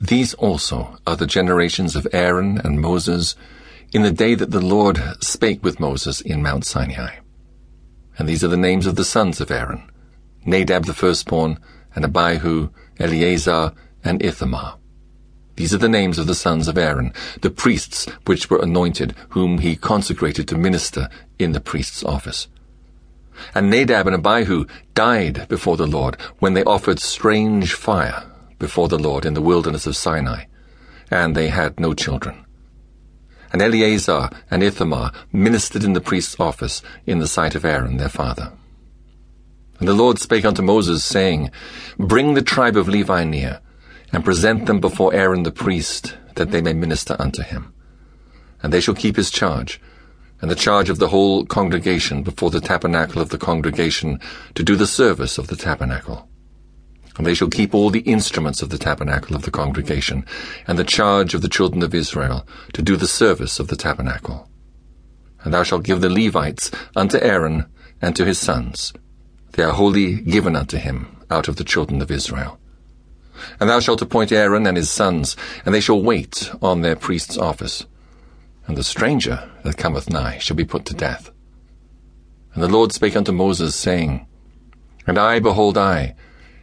These also are the generations of Aaron and Moses in the day that the Lord spake with Moses in Mount Sinai. And these are the names of the sons of Aaron, Nadab the firstborn, and Abihu, Eleazar, and Ithamar. These are the names of the sons of Aaron, the priests which were anointed, whom he consecrated to minister in the priest's office. And Nadab and Abihu died before the Lord when they offered strange fire before the Lord in the wilderness of Sinai, and they had no children. And Eleazar and Ithamar ministered in the priest's office in the sight of Aaron their father. And the Lord spake unto Moses, saying, Bring the tribe of Levi near, and present them before Aaron the priest, that they may minister unto him. And they shall keep his charge, and the charge of the whole congregation before the tabernacle of the congregation, to do the service of the tabernacle. And they shall keep all the instruments of the tabernacle of the congregation, and the charge of the children of Israel, to do the service of the tabernacle. And thou shalt give the Levites unto Aaron and to his sons. They are wholly given unto him out of the children of Israel. And thou shalt appoint Aaron and his sons, and they shall wait on their priest's office. And the stranger that cometh nigh shall be put to death. And the Lord spake unto Moses, saying, And I, behold, I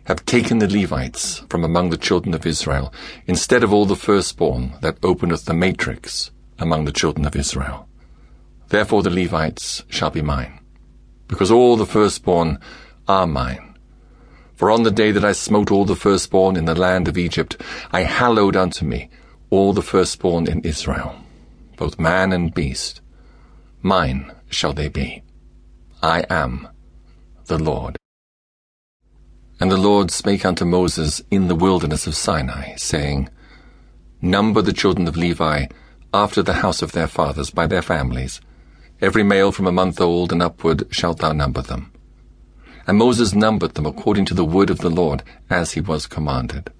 have taken the Levites from among the children of Israel, instead of all the firstborn that openeth the matrix among the children of Israel. Therefore the Levites shall be mine, because all the firstborn are mine for on the day that I smote all the firstborn in the land of Egypt, I hallowed unto me all the firstborn in Israel, both man and beast. Mine shall they be. I am the Lord. And the Lord spake unto Moses in the wilderness of Sinai, saying, Number the children of Levi after the house of their fathers by their families. Every male from a month old and upward shalt thou number them. And Moses numbered them according to the word of the Lord, as he was commanded.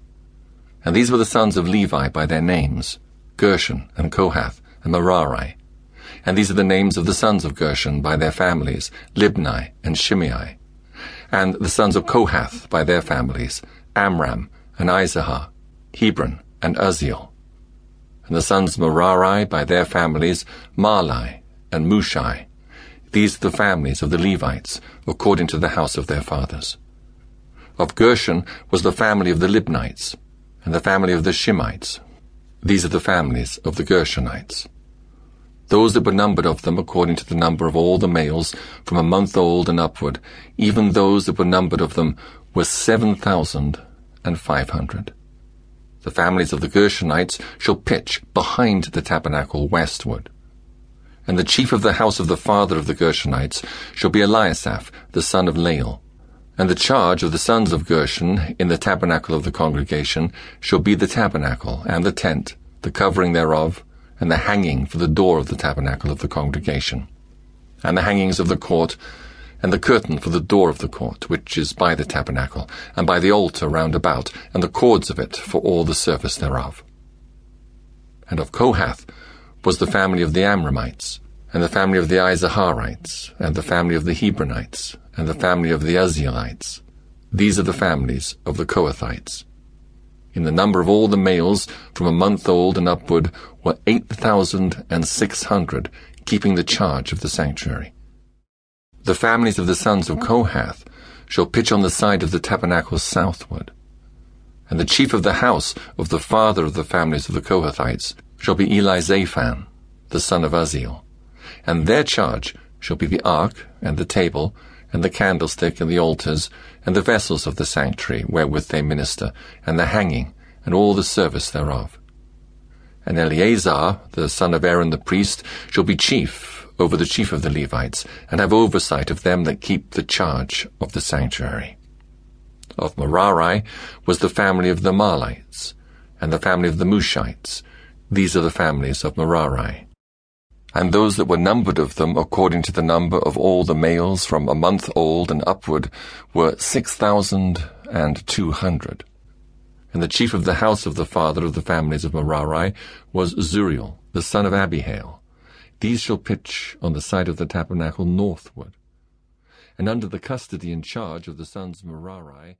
And these were the sons of Levi by their names, Gershon, and Kohath, and Merari. And these are the names of the sons of Gershon by their families, Libni and Shimei. And the sons of Kohath by their families, Amram and Izehar, Hebron and Uzziel. And the sons of Merari by their families, Mahli and Mushi. These are the families of the Levites, according to the house of their fathers. Of Gershon was the family of the Libnites, and the family of the Shimites. These are the families of the Gershonites. Those that were numbered of them according to the number of all the males from a month old and upward, even those that were numbered of them were seven thousand and five hundred. The families of the Gershonites shall pitch behind the tabernacle westward and the chief of the house of the father of the Gershonites shall be Eliasaph, the son of Lael. And the charge of the sons of Gershon in the tabernacle of the congregation shall be the tabernacle, and the tent, the covering thereof, and the hanging for the door of the tabernacle of the congregation, and the hangings of the court, and the curtain for the door of the court, which is by the tabernacle, and by the altar round about, and the cords of it for all the service thereof. And of Kohath was the family of the Amramites, and the family of the Izeharites, and the family of the Hebronites, and the family of the Uzzielites. These are the families of the Kohathites. In the number of all the males from a month old and upward were eight thousand and six hundred, keeping the charge of the sanctuary. The families of the sons of Kohath shall pitch on the side of the tabernacle southward. And the chief of the house of the father of the families of the Kohathites shall be Eli Elizaphan, the son of Uzziel. And their charge shall be the ark, and the table, and the candlestick, and the altars, and the vessels of the sanctuary wherewith they minister, and the hanging, and all the service thereof. And Eleazar, the son of Aaron the priest, shall be chief over the chief of the Levites, and have oversight of them that keep the charge of the sanctuary. Of Merari was the family of the Mahlites, and the family of the Mushites, these are the families of Merari. And those that were numbered of them according to the number of all the males from a month old and upward were six thousand and two hundred. And the chief of the house of the father of the families of Merari was Zuriel, the son of Abihail. These shall pitch on the side of the tabernacle northward. And under the custody and charge of the sons of Merari